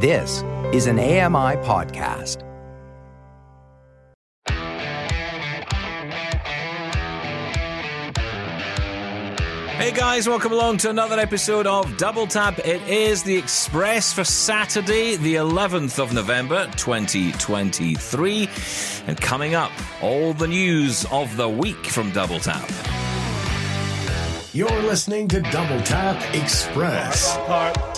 This is an AMI podcast. Hey guys, welcome along to another episode of Double Tap. It is the Express for Saturday, the 11th of November, 2023. And coming up, all the news of the week from Double Tap. You're listening to Double Tap Express,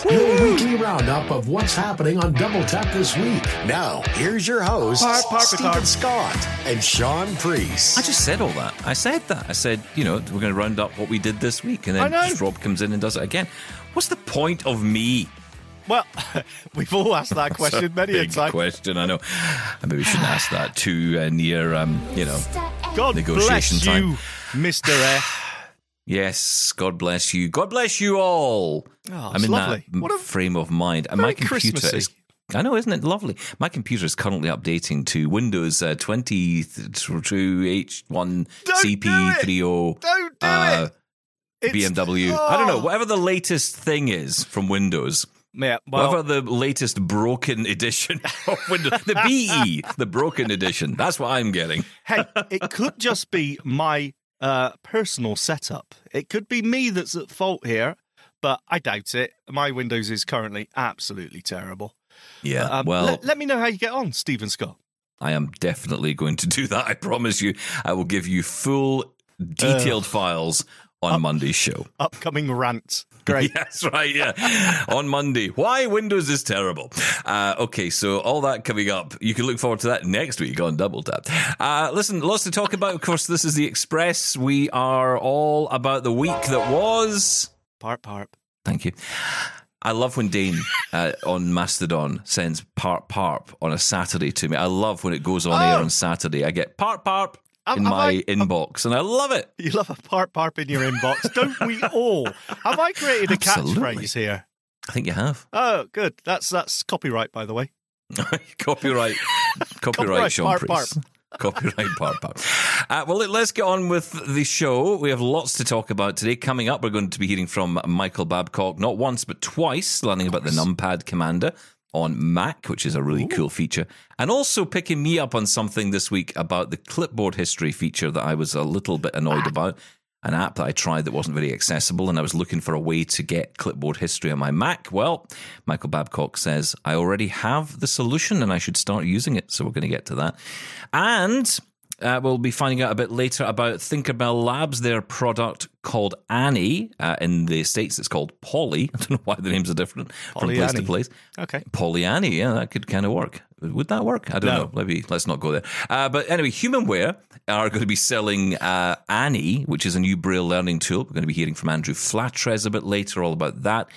your weekly roundup of what's happening on Double Tap this week. Now, here's your hosts, Parp, parp, Steven parp. Scott and Shaun Preece. I just said all that. I said that. I said, you know, we're going to round up what we did this week. And then know. just Rob comes in and does it again. What's the point of me? Well, we've all asked that question many a Big time. question, I know. I maybe we shouldn't ask that too uh, near, um, you know. God Negotiation bless time. Mr. F. Yes, God bless you. God bless you all. Oh, I'm in lovely. that What a- frame of mind. And my computer is. I know, isn't it lovely? My computer is currently updating to Windows uh, 22H1 Don't CP30 Don't do uh, it. BMW. I don't know, Oh. whatever the latest thing is from Windows. Yeah, well, whatever the latest broken edition of Windows. The BE, the broken edition. That's what I'm getting. hey, it could just be my uh, personal setup. It could be me that's at fault here, but I doubt it. My Windows is currently absolutely terrible. Yeah. Um, well, let, let me know how you get on, Steven Scott. I am definitely going to do that. I promise you. I will give you full, detailed files on Monday's show. Upcoming rant. Great. That's right, yeah. on Monday. Why Windows is terrible. Uh, okay, so all that coming up. You can look forward to that next week on Double Tap. Uh, listen, lots to talk about. Of course, this is the Express. We are all about the week that was. Parp, parp. Thank you. I love when Dane uh, on Mastodon sends parp parp on a Saturday to me. I love when it goes on air Oh. on Saturday. I get parp parp in have my I- inbox, and I love it. You love a parp parp in your inbox, don't we all? Have I created a Absolutely. catchphrase here? I think you have Oh, good. That's that's copyright, by the way. copyright, copyright, Copyright, Shaun parp, Preece. Copyright parp parp. Uh, well, let's get on with the show. We have lots to talk about today. Coming up, we're going to be hearing from Michael Babcock, not once but twice, learning about the numpad commander on Mac, which is a really cool feature, and also picking me up on something this week about the clipboard history feature that I was a little bit annoyed ah. about. An app that I tried that wasn't very accessible, and I was looking for a way to get clipboard history on my Mac. Well, Michael Babcock says I already have the solution and I should start using it. So we're going to get to that. And uh, we'll be finding out a bit later about Thinkerbell Labs, their product called Annie. Uh, in the States, it's called Polly. I don't know why the names are different from Polly place to place. Okay. Polly Annie, yeah, that could kind of work. Would that work? I don't No. know. Maybe let's not go there. Uh, but anyway, Humanware are going to be selling uh, Annie, which is a new Braille learning tool. We're going to be hearing from Andrew Flatres a bit later, all about that.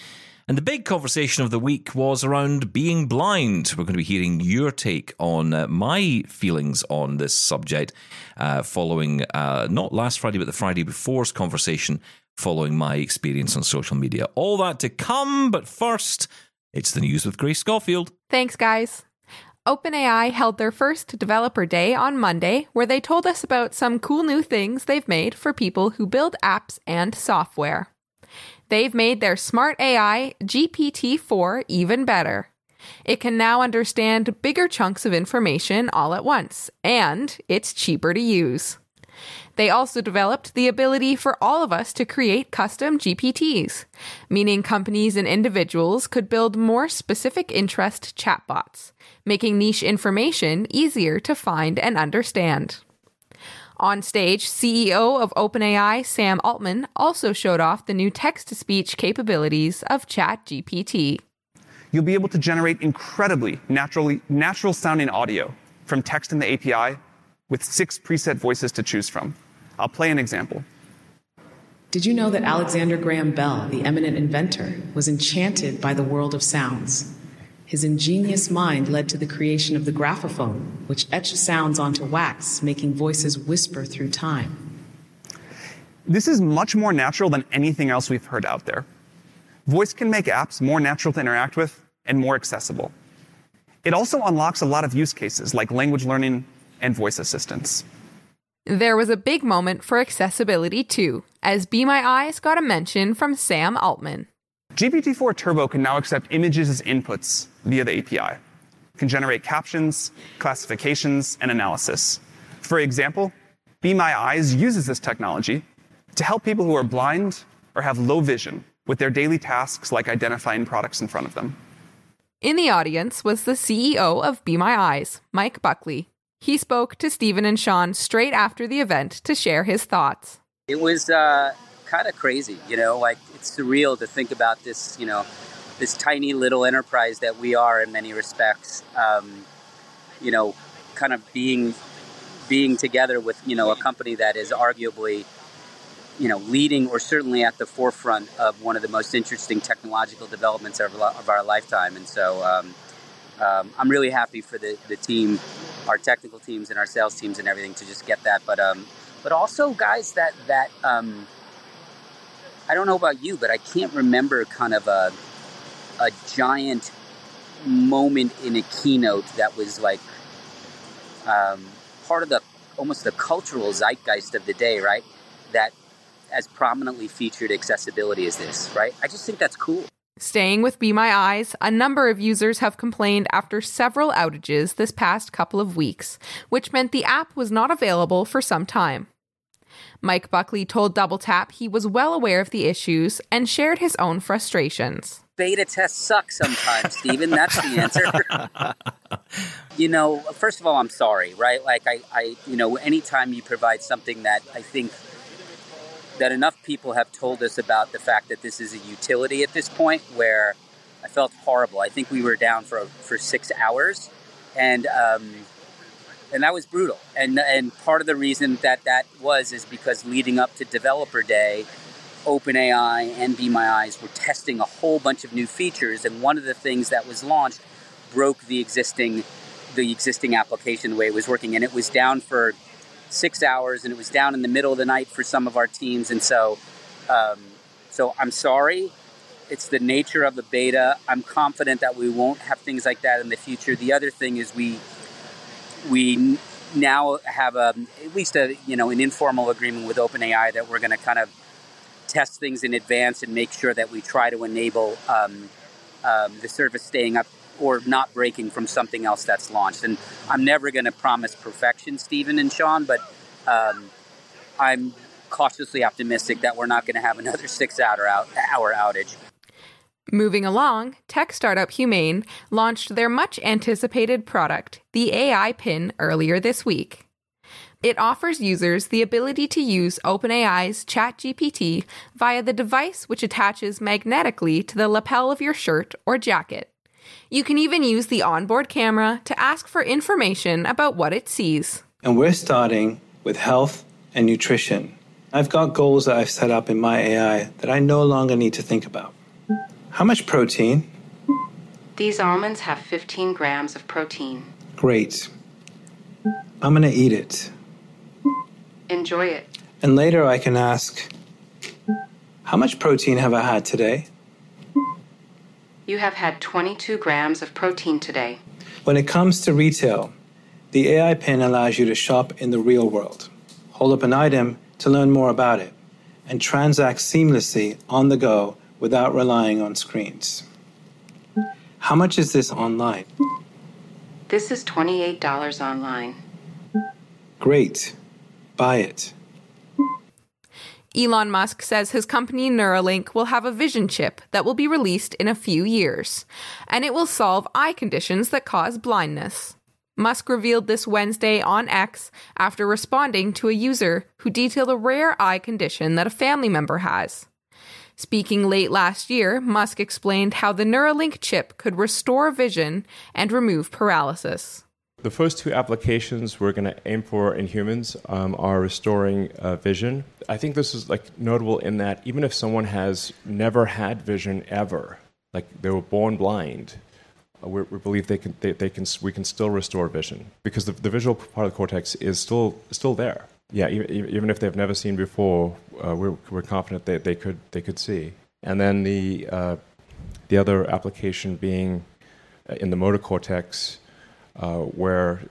And the big conversation of the week was around being blind. We're going to be hearing your take on uh, my feelings on this subject uh, following uh, not last Friday, but the Friday before's conversation following my experience on social media. All that to come, but first, it's the news with Grace Schofield. Thanks, guys. OpenAI held their first developer day on Monday, where they told us about some cool new things they've made for people who build apps and software. They've made their smart AI GPT 4 even better. It can now understand bigger chunks of information all at once, and it's cheaper to use. They also developed the ability for all of us to create custom GPTs, meaning companies and individuals could build more specific interest chatbots, making niche information easier to find and understand. On stage, CEO of OpenAI, Sam Altman, also showed off the new text to speech capabilities of ChatGPT. you'll be able to generate incredibly naturally natural sounding audio from text in the API with six preset voices to choose from. I'll play an example. Did you know that Alexander Graham Bell, the eminent inventor, was enchanted by the world of sounds? His ingenious mind led to the creation of the graphophone, which etched sounds onto wax, making voices whisper through time. This is much more natural than anything else we've heard out there. Voice can make apps more natural to interact with and more accessible. It also unlocks a lot of use cases like language learning and voice assistance. There was a big moment for accessibility too, as Be My Eyes got a mention from Sam Altman. GPT-4 Turbo can now accept images as inputs via the API, can generate captions, classifications, and analysis. For example, Be My Eyes uses this technology to help people who are blind or have low vision with their daily tasks like identifying products in front of them. In the audience was the CEO of Be My Eyes, Mike Buckley. He spoke to Steven and Shaun straight after the event to share his thoughts. It was uh, kind of crazy, you know, like it's surreal to think about this, you know, this tiny little enterprise that we are in many respects, um, you know, kind of being being together with you know a company that is arguably you know leading or certainly at the forefront of one of the most interesting technological developments of, of our lifetime. And so um, um, I'm really happy for the, the team our technical teams and our sales teams and everything to just get that. But um, but also guys that that um, I don't know about you but I can't remember kind of a a giant moment in a keynote that was like um, part of the almost the cultural zeitgeist of the day, right? That as prominently featured accessibility as this, right? I just think that's cool. Staying with Be My Eyes, a number of users have complained after several outages this past couple of weeks, which meant the app was not available for some time. Mike Buckley told Double Tap he was well aware of the issues and shared his own frustrations. Beta tests suck sometimes, Steven. That's the answer. you know, first of all, I'm sorry, right? Like, I, I, you know, anytime you provide something that I think that enough people have told us about the fact that this is a utility at this point where I felt horrible. I think we were down for for six hours, and um, and that was brutal. And and part of the reason that that was is because leading up to Developer Day, OpenAI and Be My Eyes were testing a whole bunch of new features, and one of the things that was launched broke the existing the existing application the way it was working, and it was down for six hours, and it was down in the middle of the night for some of our teams, and so um, so I'm sorry. It's the nature of the beta. I'm confident that we won't have things like that in the future. The other thing is we we now have a at least a you know an informal agreement with OpenAI that we're going to kind of test things in advance and make sure that we try to enable um, um, the service staying up or not breaking from something else that's launched. And I'm never going to promise perfection, Steven and Shaun, but um, I'm cautiously optimistic that we're not going to have another six hour, out, hour outage. Moving along, tech startup Humane launched their much anticipated product, the AI Pin, earlier this week. It offers users the ability to use OpenAI's ChatGPT via the device which attaches magnetically to the lapel of your shirt or jacket. You can even use the onboard camera to ask for information about what it sees. And we're starting with health and nutrition. I've got goals that I've set up in my AI that I no longer need to think about. How much protein? These almonds have 15 grams of protein. Great. I'm going to eat it. Enjoy it. And later I can ask, How much protein have I had today? You have had 22 grams of protein today. When it comes to retail, the AI Pin allows you to shop in the real world, hold up an item to learn more about it, and transact seamlessly on the go without relying on screens. How much is this online? This is $28 online. Great. Buy it. Elon Musk says his company Neuralink will have a vision chip that will be released in a few years, and it will solve eye conditions that cause blindness. Musk revealed this Wednesday on X after responding to a user who detailed a rare eye condition that a family member has. Speaking late last year, Musk explained how the Neuralink chip could restore vision and remove paralysis. The first two applications we're going to aim for in humans um, are restoring uh, vision. I think this is like notable in that even if someone has never had vision ever, like they were born blind, uh, we, we, believe they can, they, they, can, we can still restore vision because the, the, visual part of the cortex is still still there. Yeah, even, even if they've never seen before, uh, we're, we're confident that they could they could see. And then the uh, the other application being uh, in the motor cortex uh, where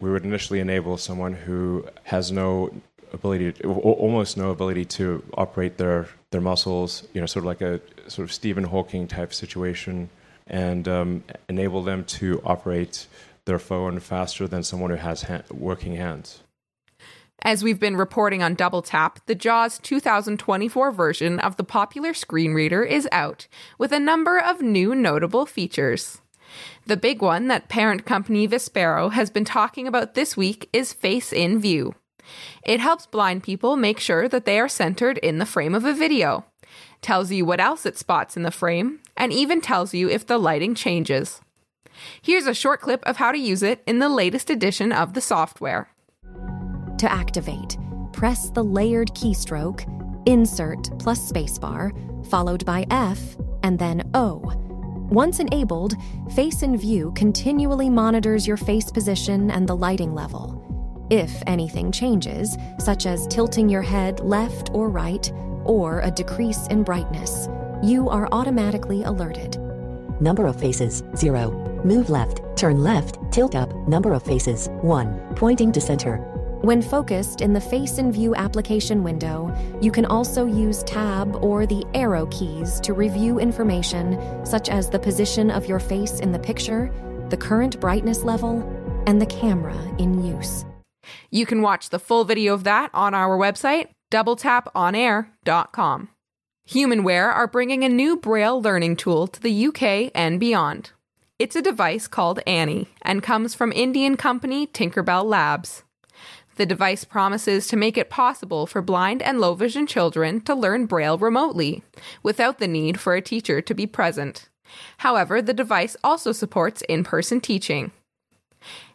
we would initially enable someone who has no ability, to, almost no ability to operate their, their muscles, you know, sort of like a sort of Stephen Hawking type situation, and um, enable them to operate their phone faster than someone who has ha- working hands. As we've been reporting on Double Tap, the JAWS 2024 version of the popular screen reader is out, with a number of new notable features. The big one that parent company Vispero has been talking about this week is Face in View. It helps blind people make sure that they are centered in the frame of a video, tells you what else it spots in the frame, and even tells you if the lighting changes. Here's a short clip of how to use it in the latest edition of the software. To activate, press the layered keystroke, Insert plus spacebar, followed by F, and then O. Once enabled, Face in View continually monitors your face position and the lighting level. If anything changes, such as tilting your head left or right, or a decrease in brightness, you are automatically alerted. Number of faces, 0. Move left, turn left, tilt up, number of faces, 1. Pointing to center. When focused in the Face in View application window, you can also use Tab or the arrow keys to review information such as the position of your face in the picture, the current brightness level, and the camera in use. You can watch the full video of that on our website, doubletaponair.com. Humanware are bringing a new Braille learning tool to the UK and beyond. It's a device called Annie and comes from Indian company Thinkerbell Labs. The device promises to make it possible for blind and low vision children to learn Braille remotely, without the need for a teacher to be present. However, the device also supports in person teaching.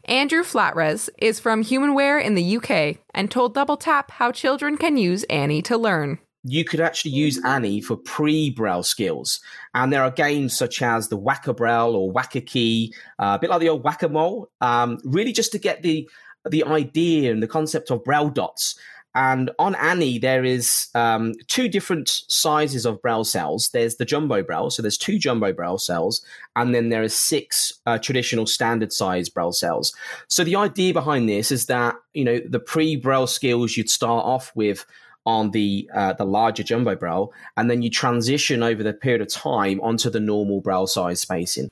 Andrew Flatres is from Humanware in the UK and told Double Tap how children can use Annie to learn. You could actually use Annie for pre Braille skills. And there are games such as the Whacker Braille or Whacker Key, uh, a bit like the old Whack a Mole, um, really just to get the the idea and the concept of Braille dots. And on Annie, there is um, two different sizes of Braille cells. There's the jumbo Braille, so there's two jumbo Braille cells, and then there are six uh, traditional standard size Braille cells. So the idea behind this is that you know the pre Braille skills you'd start off with on the uh, the larger jumbo Braille, and then you transition over the period of time onto the normal Braille size spacing.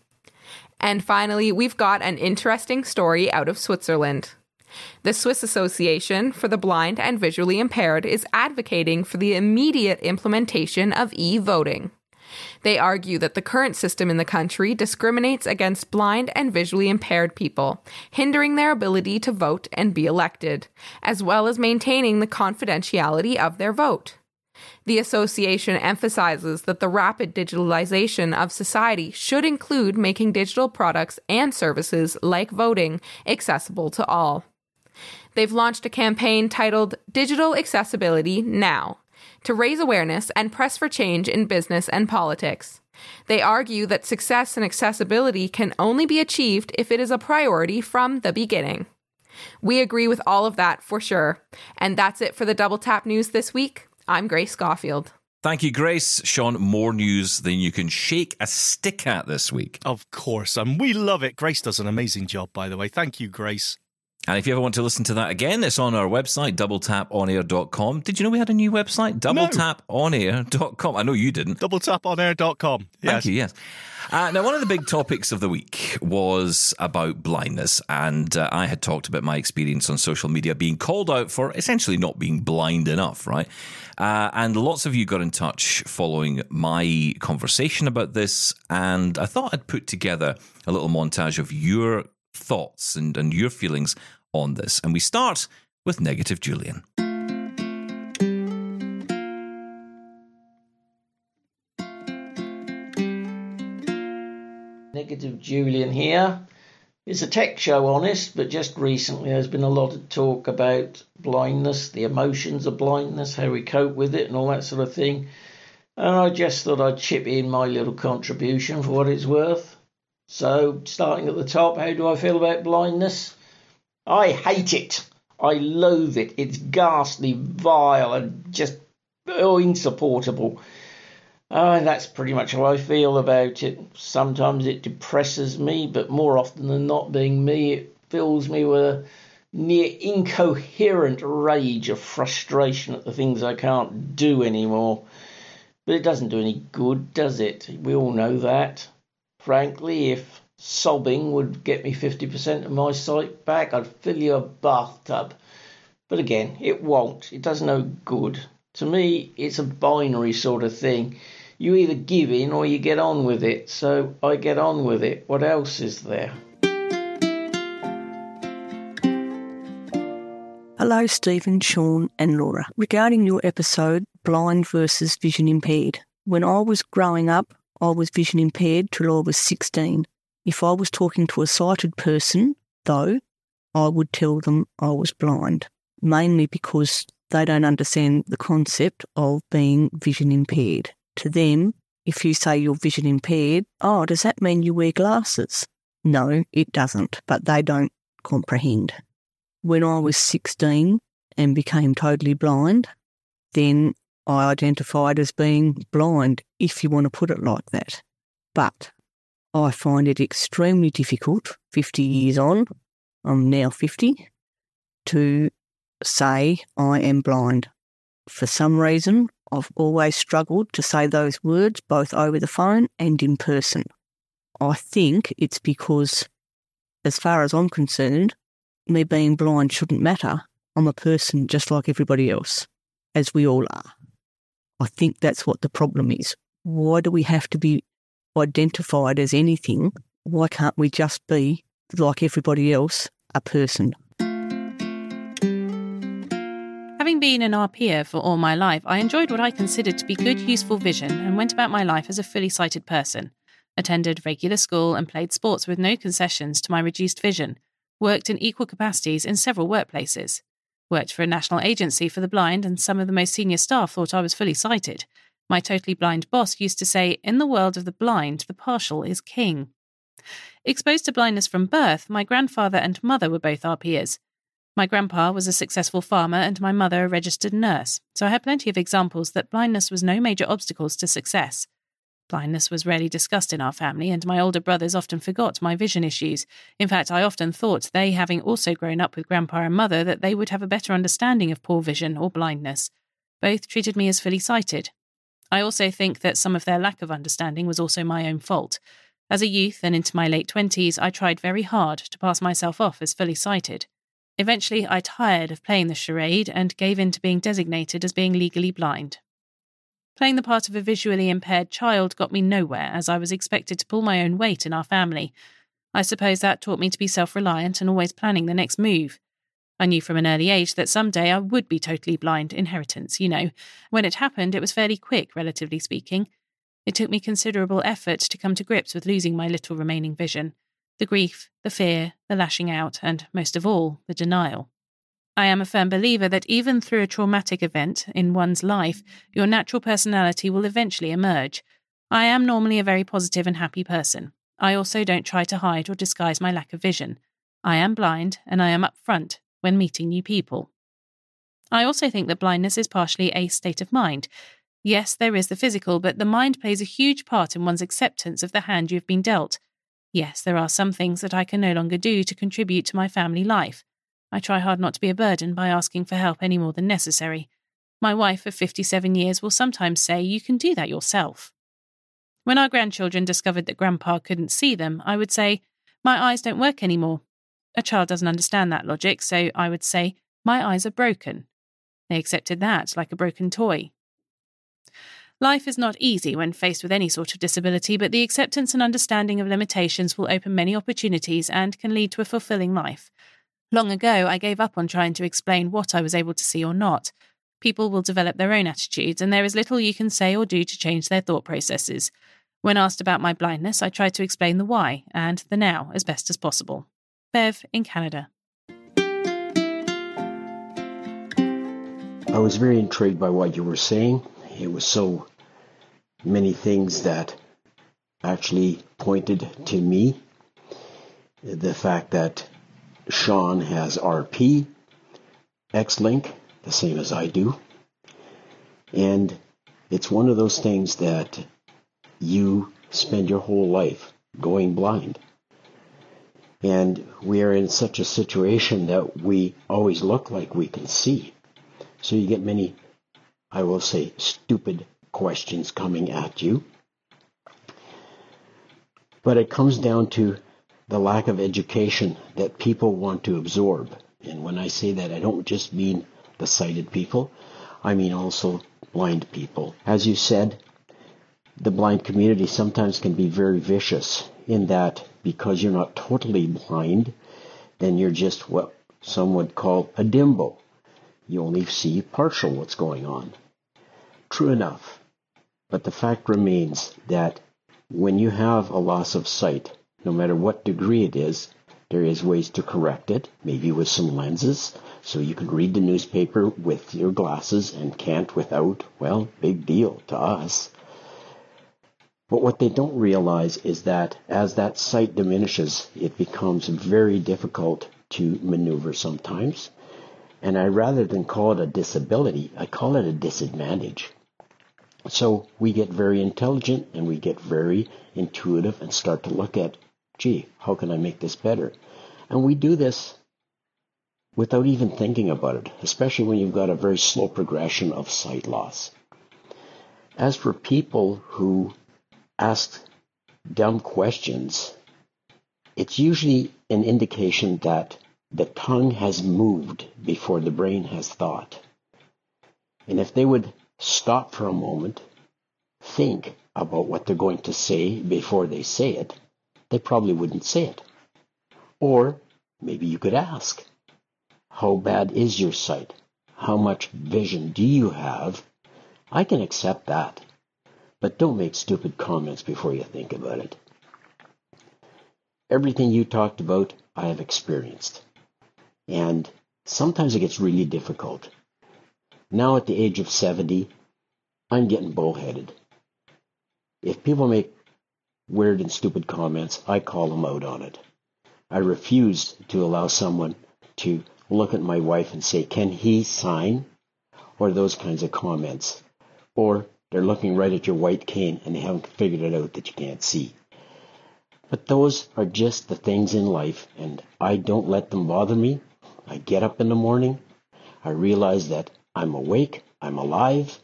And finally, we've got an interesting story out of Switzerland. The Swiss Association for the Blind and Visually Impaired is advocating for the immediate implementation of e voting. They argue that the current system in the country discriminates against blind and visually impaired people, hindering their ability to vote and be elected, as well as maintaining the confidentiality of their vote. The association emphasizes that the rapid digitalization of society should include making digital products and services like voting accessible to all they've launched a campaign titled Digital Accessibility Now to raise awareness and press for change in business and politics. They argue that success and accessibility can only be achieved if it is a priority from the beginning. We agree with all of that for sure. And that's it for the Double Tap News this week. I'm Grace Schofield. Thank you, Grace. Shaun, more news than you can shake a stick at this week. Of course, and we love it. Grace does an amazing job, by the way. Thank you, Grace. And if you ever want to listen to that again, it's on our website, doubletaponair.com. Did you know we had a new website? Doubletaponair.com. I know you didn't. Doubletaponair.com. Yes. Thank you, yes. Uh, now, one of the big topics of the week was about blindness. And uh, I had talked about my experience on social media being called out for essentially not being blind enough, right? Uh, and lots of you got in touch following my conversation about this. And I thought I'd put together a little montage of your thoughts and, and your feelings on this. And we start with Negative Julian. Negative Julian here. It's a tech show, honest, but just recently there's been a lot of talk about blindness, the emotions of blindness, how we cope with it, and all that sort of thing. And I just thought I'd chip in my little contribution for what it's worth. So, starting at the top, how do I feel about blindness? I hate it. I loathe it. It's ghastly, vile, and just oh, insupportable. And that's pretty much how I feel about it. Sometimes it depresses me, but more often than not, being me, it fills me with a near incoherent rage of frustration at the things I can't do anymore. But it doesn't do any good, does it? We all know that. Frankly, if sobbing would get me 50% of my sight back, I'd fill you a bathtub. But again, it won't. It does no good. To me, it's a binary sort of thing. You either give in or you get on with it. So I get on with it. What else is there? Hello, Steven, Shaun, and Laura. Regarding your episode, blind versus vision impaired. When I was growing up, I was vision impaired till I was 16. If I was talking to a sighted person, though, I would tell them I was blind, mainly because they don't understand the concept of being vision impaired. To them, if you say you're vision impaired, oh, does that mean you wear glasses? No, it doesn't, but they don't comprehend. When I was 16 and became totally blind, then I identified as being blind, if you want to put it like that. But I find it extremely difficult, 50 years on, I'm now 50, to say I am blind. For some reason, I've always struggled to say those words both over the phone and in person. I think it's because, as far as I'm concerned, me being blind shouldn't matter. I'm a person just like everybody else, as we all are. I think that's what the problem is. Why do we have to be identified as anything? Why can't we just be, like everybody else, a person? Having been an RPer for all my life, I enjoyed what I considered to be good, useful vision and went about my life as a fully sighted person. Attended regular school and played sports with no concessions to my reduced vision. Worked in equal capacities in several workplaces. Worked for a national agency for the blind, and some of the most senior staff thought I was fully sighted. My totally blind boss used to say, In the world of the blind, the partial is king. Exposed to blindness from birth, my grandfather and mother were both RPers. My grandpa was a successful farmer and my mother a registered nurse, so I had plenty of examples that blindness was no major obstacles to success. Blindness was rarely discussed in our family, and my older brothers often forgot my vision issues. In fact, I often thought they, having also grown up with grandpa and mother, that they would have a better understanding of poor vision or blindness. Both treated me as fully sighted. I also think that some of their lack of understanding was also my own fault. As a youth and into my late twenties, I tried very hard to pass myself off as fully sighted. Eventually, I tired of playing the charade and gave in to being designated as being legally blind. Playing the part of a visually impaired child got me nowhere, as I was expected to pull my own weight in our family. I suppose that taught me to be self reliant and always planning the next move. I knew from an early age that someday I would be totally blind, inheritance, you know. When it happened, it was fairly quick, relatively speaking. It took me considerable effort to come to grips with losing my little remaining vision the grief, the fear, the lashing out, and, most of all, the denial. I am a firm believer that even through a traumatic event in one's life, your natural personality will eventually emerge. I am normally a very positive and happy person. I also don't try to hide or disguise my lack of vision. I am blind, and I am upfront when meeting new people. I also think that blindness is partially a state of mind. Yes, there is the physical, but the mind plays a huge part in one's acceptance of the hand you have been dealt. Yes, there are some things that I can no longer do to contribute to my family life. I try hard not to be a burden by asking for help any more than necessary. My wife of 57 years will sometimes say, You can do that yourself. When our grandchildren discovered that Grandpa couldn't see them, I would say, My eyes don't work anymore. A child doesn't understand that logic, so I would say, My eyes are broken. They accepted that like a broken toy. Life is not easy when faced with any sort of disability, but the acceptance and understanding of limitations will open many opportunities and can lead to a fulfilling life. Long ago, I gave up on trying to explain what I was able to see or not. People will develop their own attitudes, and there is little you can say or do to change their thought processes. When asked about my blindness, I tried to explain the why and the now as best as possible. Bev in Canada. I was very intrigued by what you were saying. It was so many things that actually pointed to me. The fact that Shaun has RP, X-Link, the same as I do. And it's one of those things that you spend your whole life going blind. And we are in such a situation that we always look like we can see. So you get many, I will say, stupid questions coming at you. But it comes down to the lack of education that people want to absorb. And when I say that, I don't just mean the sighted people, I mean also blind people. As you said, the blind community sometimes can be very vicious in that because you're not totally blind, then you're just what some would call a dimbo. You only see partial what's going on. True enough. But the fact remains that when you have a loss of sight, no matter what degree it is, there is ways to correct it, maybe with some lenses, so you can read the newspaper with your glasses and can't without. Well, big deal to us. But what they don't realize is that as that sight diminishes, it becomes very difficult to maneuver sometimes. And I rather than call it a disability, I call it a disadvantage. So we get very intelligent and we get very intuitive and start to look at, gee, how can I make this better? And we do this without even thinking about it, especially when you've got a very slow progression of sight loss. As for people who ask dumb questions, it's usually an indication that the tongue has moved before the brain has thought. And if they would stop for a moment, think about what they're going to say before they say it, they probably wouldn't say it. Or maybe you could ask, how bad is your sight? How much vision do you have? I can accept that. But don't make stupid comments before you think about it. Everything you talked about, I have experienced. And sometimes it gets really difficult. Now at the age of 70, I'm getting bullheaded. If people make weird and stupid comments, I call them out on it. I refuse to allow someone to look at my wife and say, Can he sign? Or those kinds of comments. Or they're looking right at your white cane and they haven't figured it out that you can't see. But those are just the things in life, and I don't let them bother me. I get up in the morning. I realize that I'm awake, I'm alive,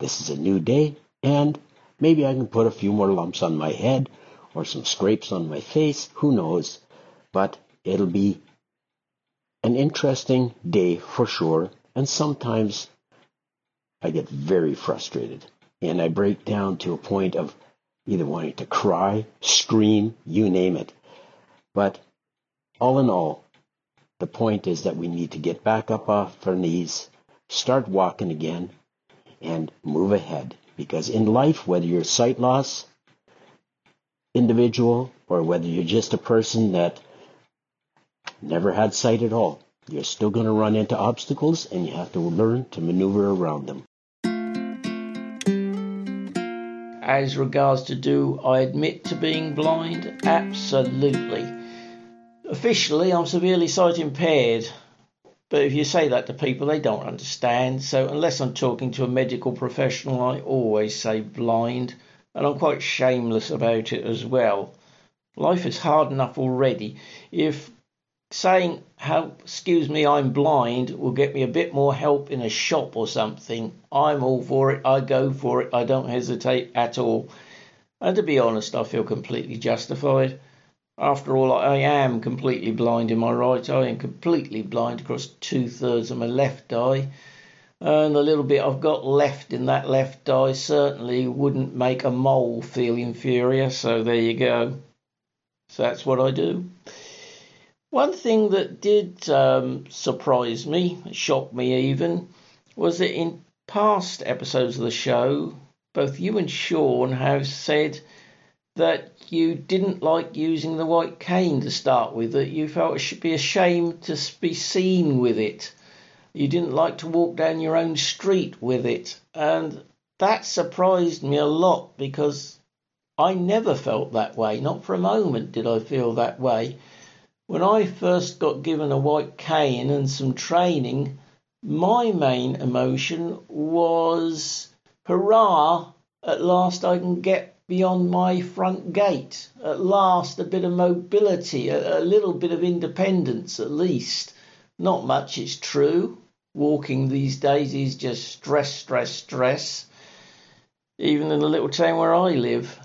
this is a new day, and maybe I can put a few more lumps on my head or some scrapes on my face, who knows. But it'll be an interesting day for sure, and sometimes I get very frustrated and I break down to a point of either wanting to cry, scream, you name it. But all in all, the point is that we need to get back up off our knees, start walking again, and move ahead. Because in life, whether you're sight loss individual or whether you're just a person that never had sight at all, you're still going to run into obstacles and you have to learn to maneuver around them. As regards to do I admit to being blind? Absolutely. Officially, I'm severely sight impaired. But if you say that to people, they don't understand. So, unless I'm talking to a medical professional, I always say blind. And I'm quite shameless about it as well. Life is hard enough already. If saying how excuse me i'm blind will get me a bit more help in a shop or something i'm all for it i go for it i don't hesitate at all and to be honest i feel completely justified after all i am completely blind in my right eye and completely blind across two thirds of my left eye. And the little bit i've got left in that left eye certainly wouldn't make a mole feel inferior so there you go. So that's what i do. One thing that did um, surprise me, shock me even, was that in past episodes of the show, both you and Shaun have said that you didn't like using the white cane to start with, that you felt it should be ashamed to be seen with it. You didn't like to walk down your own street with it. And that surprised me a lot because I never felt that way. Not for a moment did I feel that way. When I first got given a white cane and some training, my main emotion was hurrah, at last I can get beyond my front gate. At last, a bit of mobility, a, a little bit of independence at least. Not much, it's true. Walking these days is just stress, stress, stress. Even in the little town where I live.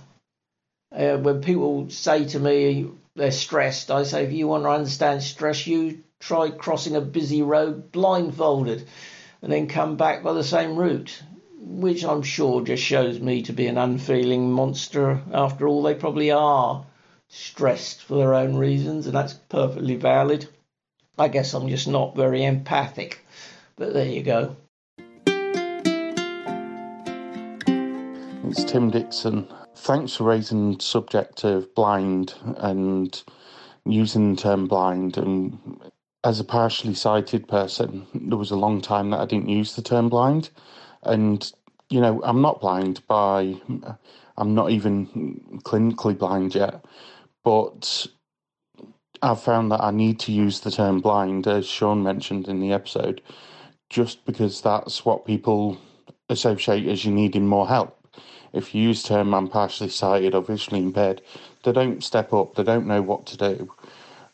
Uh, when people say to me they're stressed, I say, if you want to understand stress, you try crossing a busy road blindfolded and then come back by the same route, which I'm sure just shows me to be an unfeeling monster. After all, they probably are stressed for their own reasons, and that's perfectly valid. I guess I'm just not very empathic, but there you go. It's Tim Dixon. Thanks for raising the subject of blind and using the term blind. And as a partially sighted person, there was a long time that I didn't use the term blind. And, you know, I'm not blind by, I'm not even clinically blind yet. But I've found that I need to use the term blind, as Shaun mentioned in the episode, just because that's what people associate as you needing more help if you use the term I'm partially sighted or visually impaired, they don't step up, they don't know what to do.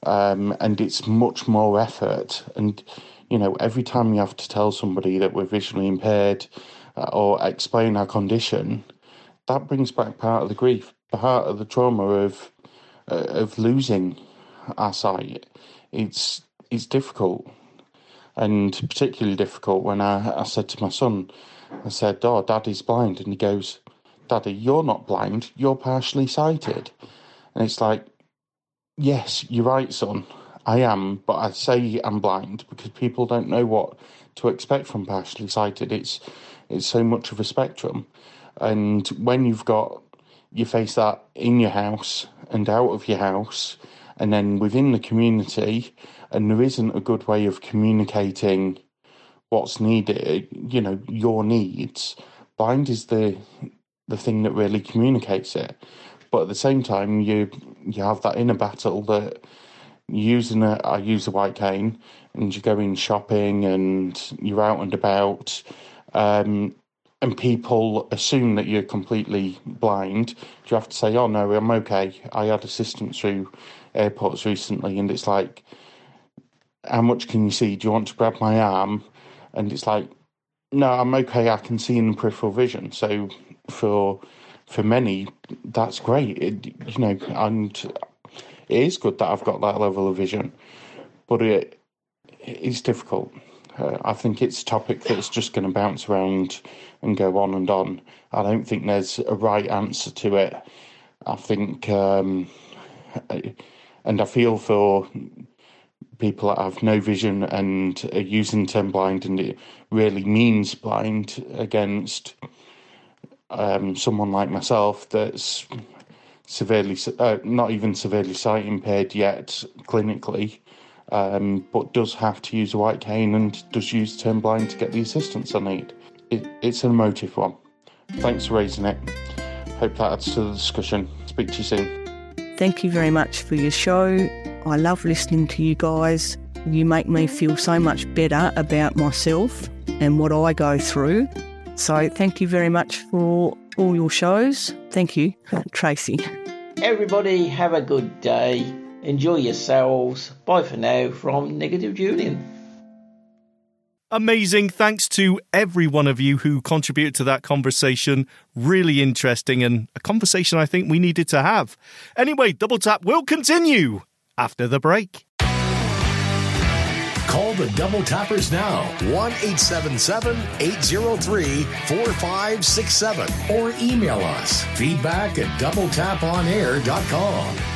Um, and it's much more effort. And, you know, every time you have to tell somebody that we're visually impaired or explain our condition, that brings back part of the grief, part of the trauma of uh, of losing our sight. It's it's difficult, and particularly difficult when I, I said to my son, I said, "Oh, Daddy's blind," and he goes, Daddy, you're not blind, you're partially sighted. And it's like, yes, you're right, son, I am, but I say I'm blind because people don't know what to expect from partially sighted. It's it's so much of a spectrum. And when you've got you face that in your house and out of your house and then within the community and there isn't a good way of communicating what's needed, you know, your needs, blind is the the thing that really communicates it. But at the same time, you you have that inner battle that using a I use a white cane and you're going shopping and you're out and about, um, and people assume that you're completely blind. You have to say, "Oh no, I'm okay." I had assistance through airports recently, and it's like, "How much can you see? Do you want to grab my arm?" And it's like, "No, I'm okay. I can see in peripheral vision." So for for many, that's great. It, you know, and it is good that I've got that level of vision, but it it's difficult. Uh, I think it's a topic that's just going to bounce around and go on and on. I don't think there's a right answer to it. I think, um, and I feel for people that have no vision and are using term blind, and it really means blind against um, someone like myself that's severely, uh, not even severely sight impaired yet clinically, um, but does have to use a white cane and does use term blind to get the assistance I need. It, it's an emotive one. Thanks for raising it. Hope that adds to the discussion. Speak to you soon. Thank you very much for your show. I love listening to you guys. You make me feel so much better about myself and what I go through. So thank you very much for all your shows. Thank you, Tracy. Everybody have a good day. Enjoy yourselves. Bye for now from Negative Julian. Amazing. Thanks to every one of you who contributed to that conversation. Really interesting and a conversation I think we needed to have. Anyway, Double Tap will continue after the break. Call the Double Tappers now, 1 877 803 4567, or email us feedback at doubletaponair.com.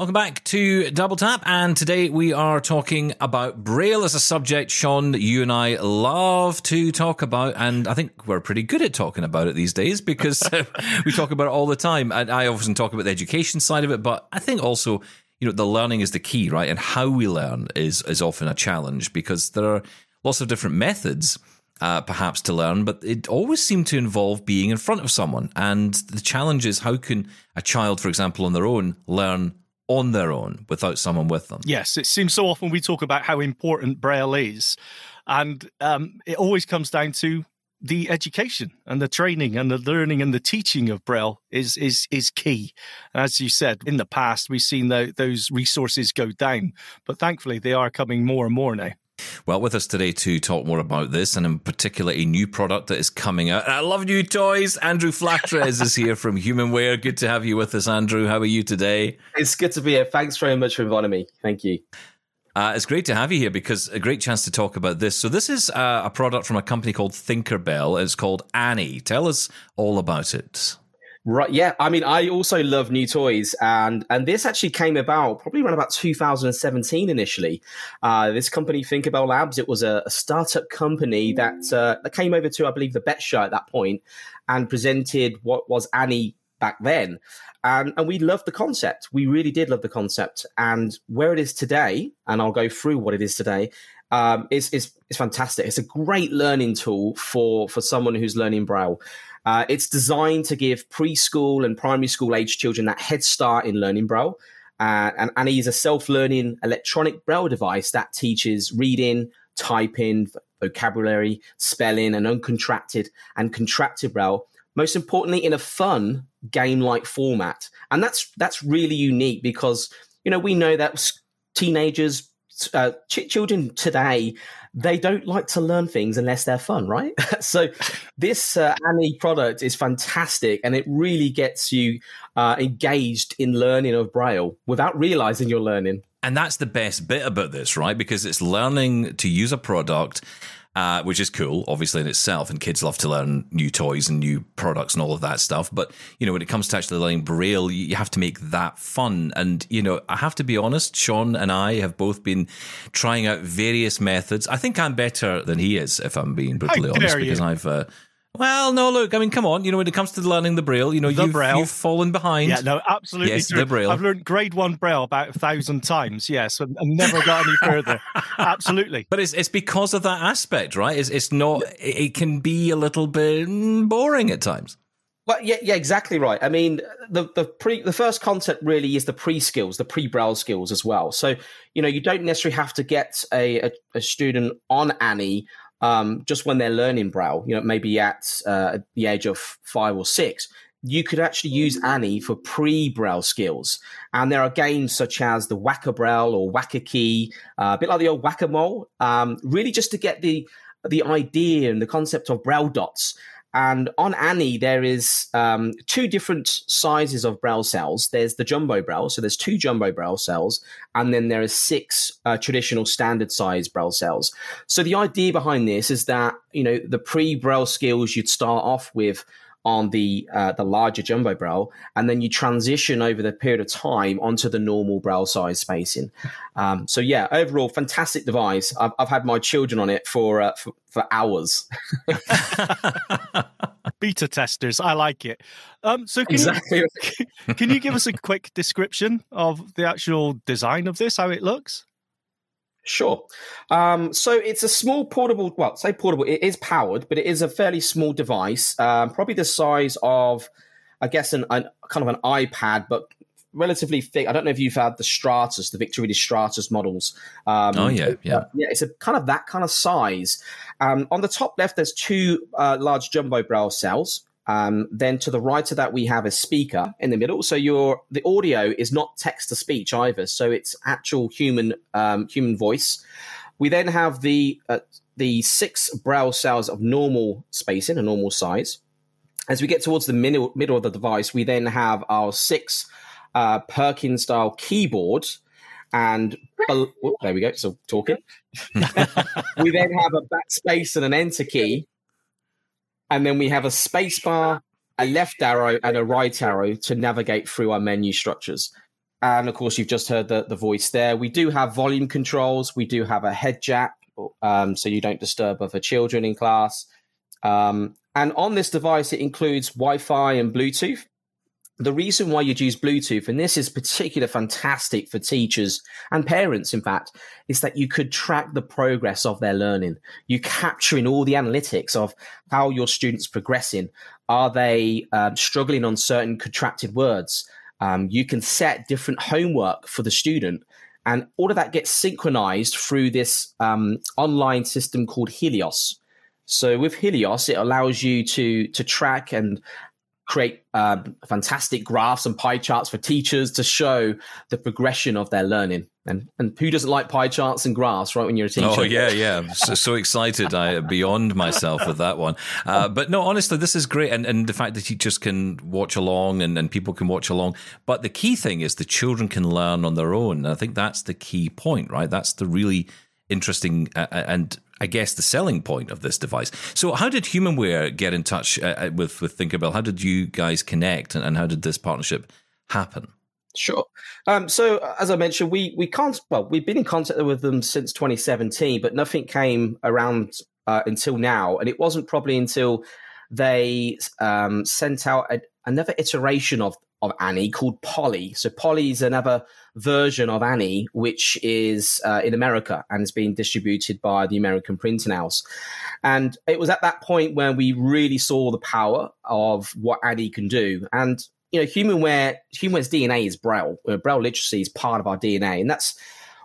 Welcome back to Double Tap, and today we are talking about Braille as a subject, Shaun, you and I love to talk about, and I think we're pretty good at talking about it these days because we talk about it all the time. And I often talk about the education side of it, but I think also you know the learning is the key, right? And how we learn is is often a challenge because there are lots of different methods. Uh, perhaps to learn, but it always seemed to involve being in front of someone. And the challenge is how can a child, for example, on their own, learn on their own without someone with them? Yes, it seems so often we talk about how important Braille is. And um, it always comes down to the education and the training and the learning and the teaching of Braille is is is key. And as you said, in the past we've seen the, those resources go down, but thankfully they are coming more and more now. Well, with us today to talk more about this, and in particular, a new product that is coming out. I love new toys. Andrew Flatres is here from Humanware. Good to have you with us, Andrew. How are you today? It's good to be here. Thanks very much for inviting me. Thank you. Uh, it's great to have you here because a great chance to talk about this. So, this is uh, a product from a company called Thinkerbell. It's called Annie. Tell us all about it. Right, yeah. I mean, I also love new toys, and and this actually came about probably around about 2017 initially. Uh, this company, Thinkerbell Labs, it was a, a startup company that uh, that came over to, I believe, the BETT Show at that point, and presented what was Annie back then, and and we loved the concept. We really did love the concept, and where it is today, and I'll go through what it is today. Um, is is is fantastic. It's a great learning tool for for someone who's learning Braille. Uh, it's designed to give preschool and primary school age children that head start in learning Braille. Uh, and Annie is a self learning electronic Braille device that teaches reading, typing, vocabulary, spelling, and uncontracted and contracted Braille. Most importantly, in a fun game like format. And that's that's really unique because you know we know that teenagers, uh, ch- children today they don't like to learn things unless they're fun, right? so this uh, Annie product is fantastic, and it really gets you uh, engaged in learning of Braille without realizing you're learning. And that's the best bit about this, right? Because it's learning to use a product uh, which is cool, obviously in itself. And kids love to learn new toys and new products and all of that stuff. But you know, when it comes to actually learning Braille, you have to make that fun. And you know, I have to be honest, Shaun and I have both been trying out various methods. I think I'm better than he is, if I'm being brutally honest, because you. I've. Uh, well, no, look, I mean, come on. You know, when it comes to learning the Braille, you know, the you've, Braille. you've fallen behind. Yeah, no, absolutely yes, true. the Braille. I've learned grade one Braille about a thousand times, yes, and, and never got any further. absolutely. But it's it's because of that aspect, right? It's, it's not, it can be a little bit boring at times. Well, yeah, yeah, exactly right. I mean, the the pre the first concept really is the pre skills, the pre braille skills as well. So you know, you don't necessarily have to get a, a, a student on Annie um, just when they're learning Braille, you know, maybe at uh, the age of five or six, you could actually use Annie for pre-Braille skills. And there are games such as the Whacker Braille or Whacker Key, uh, a bit like the old Whack-A-Mole, um, really just to get the the idea and the concept of Braille dots. And on Annie, there is um, two different sizes of Braille cells. There's the jumbo Braille, so there's two jumbo Braille cells, and then there are six uh, traditional standard size Braille cells. So the idea behind this is that you know the pre Braille skills you'd start off with on the uh, the larger jumbo Braille, and then you transition over the period of time onto the normal Braille size spacing. Um, so yeah, overall, fantastic device. I've, I've had my children on it for uh, for, for, hours. Beta testers, I like it. Um, so can exactly. you, can you give us a quick description of the actual design of this, how it looks? Sure. Um, so it's a small portable, well, say portable, it is powered, but it is a fairly small device, um, probably the size of, I guess, an, an, kind of an iPad, but relatively thick. I don't know if you've had the Stratus, the Victor Reader Stratus models. Um, oh, yeah, yeah. yeah, it's a kind of that kind of size. Um, on the top left, there's two uh, large jumbo braille cells. Um, then to the right of that, we have a speaker in the middle. So your the audio is not text to speech either. So it's actual human um, human voice. We then have the uh, the six braille cells of normal spacing, a normal size. As we get towards the middle middle of the device, we then have our six uh, Perkins style keyboard. And oh, there we go. So talking. we then have a backspace and an enter key and then we have a space bar, a left arrow, and a right arrow to navigate through our menu structures. And of course, you've just heard the, the voice there. We do have volume controls. We do have a head jack, um, so you don't disturb other children in class. Um, and on this device, it includes Wi Fi and Bluetooth the reason why you'd use Bluetooth, and this is particularly fantastic for teachers and parents, in fact, is that you could track the progress of their learning. You're capturing all the analytics of how your students progressing. Are they um, struggling on certain contracted words? Um, you can set different homework for the student, and all of that gets synchronized through this um, online system called Helios. So with Helios, it allows you to to track and create um, fantastic graphs and pie charts for teachers to show the progression of their learning. And and who doesn't like pie charts and graphs, right? When you're a teacher. Oh yeah, yeah. I'm so, so excited. I beyond myself with that one. Uh, but no, honestly, this is great, and and the fact that teachers can watch along and, and people can watch along. But the key thing is the children can learn on their own. And I think that's the key point, right? That's the really interesting uh, and I guess the selling point of this device. So, how did Humanware get in touch uh, with with Thinkerbell? How did you guys connect, and, and how did this partnership happen? Sure. Um, so as I mentioned, we we can't. Well, we've been in contact with them since 2017, but nothing came around uh, until now, and it wasn't probably until they um, sent out a, another iteration of of Annie called Polly. So Polly is another version of Annie, which is uh, in America and is being distributed by the American printing house. And it was at that point when we really saw the power of what Annie can do. And you know, humanware, humanware's DNA is Braille. Braille literacy is part of our DNA, and that's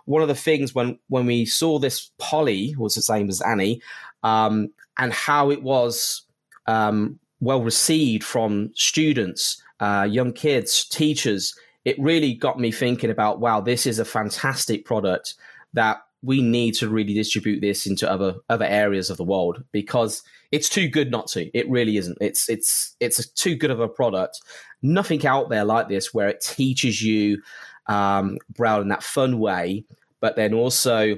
one of the things when when we saw this Polly was the same as Annie, um, and how it was um, well received from students uh, young kids, teachers, it really got me thinking about wow, this is a fantastic product that we need to really distribute this into other other areas of the world because it's too good not to. It really isn't. It's it's it's too good of a product. Nothing out there like this where it teaches you um, Braille in that fun way, but then also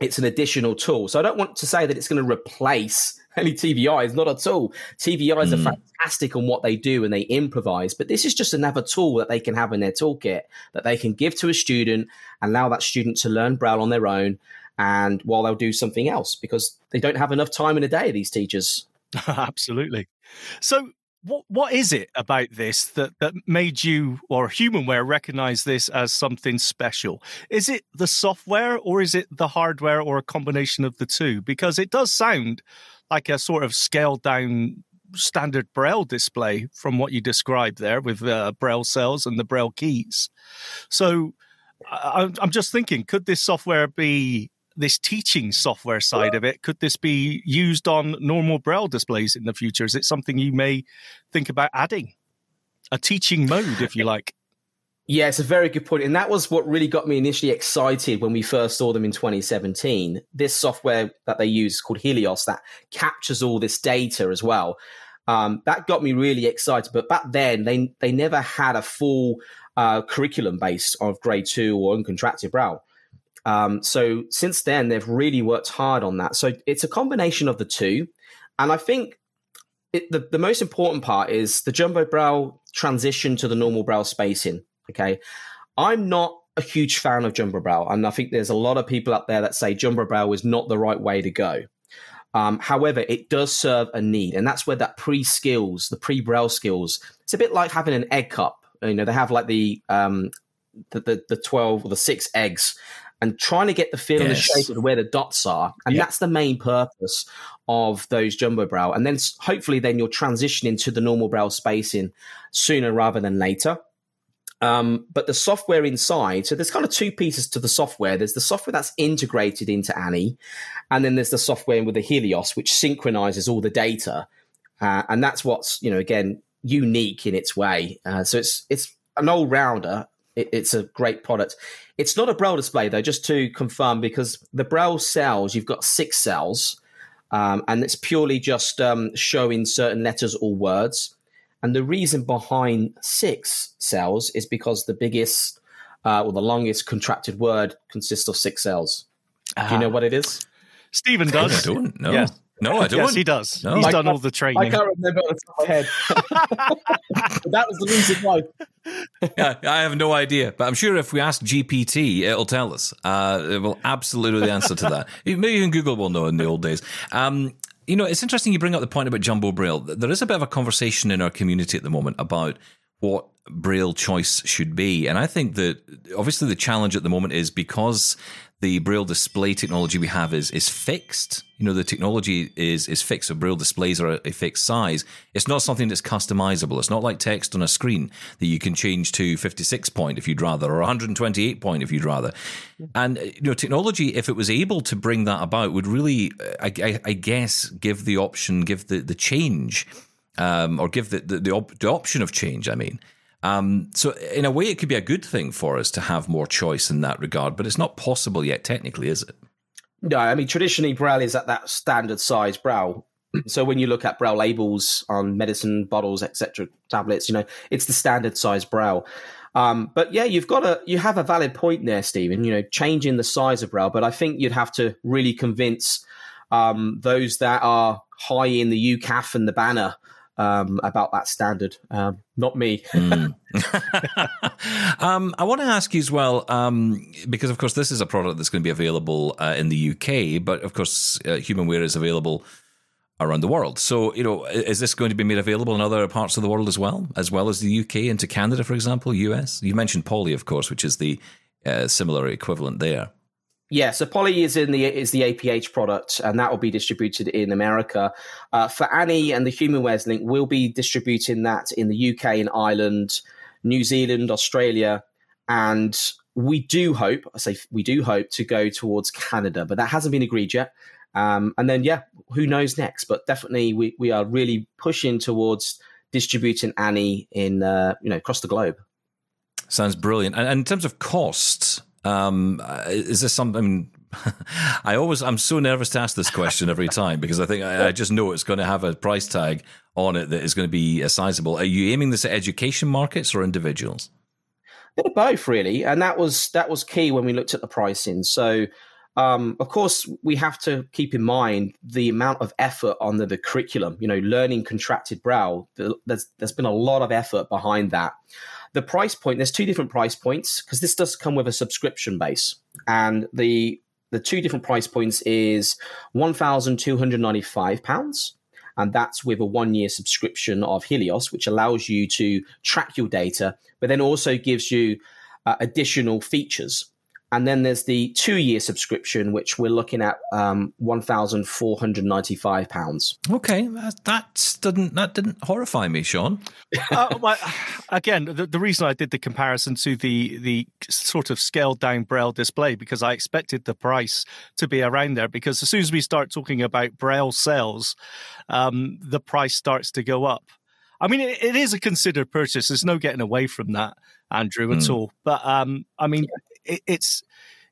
it's an additional tool. So I don't want to say that it's going to replace any TVIs, not at all. TVIs mm. are fantastic on what they do and they improvise, but this is just another tool that they can have in their toolkit that they can give to a student and allow that student to learn Braille on their own and while they'll do something else because they don't have enough time in a day, these teachers. Absolutely. So what what is it about this that that made you or humanware recognize this as something special? Is it the software or is it the hardware or a combination of the two? Because it does sound like a sort of scaled down standard braille display from what you described there with uh, braille cells and the braille keys. So I, i'm just thinking could this software be this teaching software side of it, could this be used on normal Braille displays in the future? Is it something you may think about adding? A teaching mode, if you like. Yeah, it's a very good point. And that was what really got me initially excited when we first saw them in 2017. This software that they use called Helios that captures all this data as well. Um, that got me really excited. But back then, they they never had a full uh, curriculum based of grade two or uncontracted Braille. Um, so since then, they've really worked hard on that. So it's a combination of the two. And I think it, the, the most important part is the jumbo Braille transition to the normal Braille spacing. Okay. I'm not a huge fan of jumbo Braille. And I think there's a lot of people out there that say jumbo Braille is not the right way to go. Um, however, it does serve a need, and that's where that pre skills, the pre Braille skills, it's a bit like having an egg cup. You know, they have like the um, the, the, the 12 or the six eggs and trying to get the feel yes. and the shape of where the dots are. And yep. that's the main purpose of those jumbo Braille. And then hopefully then you're transitioning to the normal Braille spacing sooner rather than later. Um, but the software inside, so there's kind of two pieces to the software. There's the software that's integrated into Annie, and then there's the software with the Helios, which synchronizes all the data. Uh, and that's what's, you know, again, unique in its way. Uh, so it's it's an all rounder it, it's a great product. It's not a Braille display though, just to confirm, because the Braille cells, you've got six cells, um, and it's purely just um, showing certain letters or words. And the reason behind six cells is because the biggest uh, or the longest contracted word consists of six cells. Do you know ah. what it is? Steven does. I don't know. Yeah. No, I don't. Yes, he does. No. He's I done all the training. I can't remember off the top of my head. that was the reason why. yeah, I have no idea, but I'm sure if we ask GPT, it'll tell us. Uh, it will absolutely answer to that. Maybe even Google will know in the old days. Um, you know, it's interesting you bring up the point about Jumbo Braille. There is a bit of a conversation in our community at the moment about what Braille choice should be. And I think that obviously the challenge at the moment is because the braille display technology we have is is fixed. You know, the technology is is fixed. So braille displays are a, a, fixed size. It's not something that's customizable. It's not like text on a screen that you can change to 56 point if you'd rather, or 128 point if you'd rather. And you know, technology, if it was able to bring that about, would really, I, I, I guess, give the option, give the the change, um, or give the the, the, op- the option of change. I mean Um, so, in a way, it could be a good thing for us to have more choice in that regard, but it's not possible yet, technically, is it? No, I mean, traditionally, Braille is at that standard size Braille. So when you look at Braille labels on medicine bottles, etc., tablets, you know, it's the standard size Braille. Um, but yeah, you've got a you have a valid point there, Steven. You know, changing the size of Braille, but I think you'd have to really convince um, those that are high in the UKAAF and the BANA um, about that standard. Um, not me. mm. um, I want to ask you as well, um, because of course this is a product that's going to be available uh, in the UK, but of course uh, HumanWare is available around the world. So, you know, is this going to be made available in other parts of the world as well, as well as the UK into Canada, for example, US? You mentioned Polly, of course, which is the uh, similar equivalent there. Yeah, so Polly is in the is the APH product, and that will be distributed in America. Uh, for Annie and the HumanWares link, we'll be distributing that in the UK and Ireland, New Zealand, Australia, and we do hope, I say we do hope to go towards Canada, but that hasn't been agreed yet. Um, and then, yeah, who knows next? But definitely, we, we are really pushing towards distributing Annie in uh, you know across the globe. Sounds brilliant. And in terms of costs, um, is this something? I, always I'm so nervous to ask this question every time because I think I, I just know it's going to have a price tag on it that is going to be a sizable. Are you aiming this at education markets or individuals? Bit of both, really, and that was that was key when we looked at the pricing. So um, of course, we have to keep in mind the amount of effort on the, the curriculum. You know, learning contracted Braille. There's there's been a lot of effort behind that. The price point. There's two different price points because this does come with a subscription base, and the the two different price points is one thousand two hundred ninety five pounds. And that's with a one year subscription of Helios, which allows you to track your data, but then also gives you uh, additional features and then there's the two year subscription, which we're looking at um, one thousand four hundred ninety five pounds. Okay, that, that didn't that didn't horrify me, Shaun. uh, well, again, the, the, reason I did the comparison to the the sort of scaled down Braille display because I expected the price to be around there. Because as soon as we start talking about Braille sales, um, the price starts to go up. I mean, it, it is a considered purchase. There's no getting away from that, Andrew, at mm. all. But um, I mean, it, it's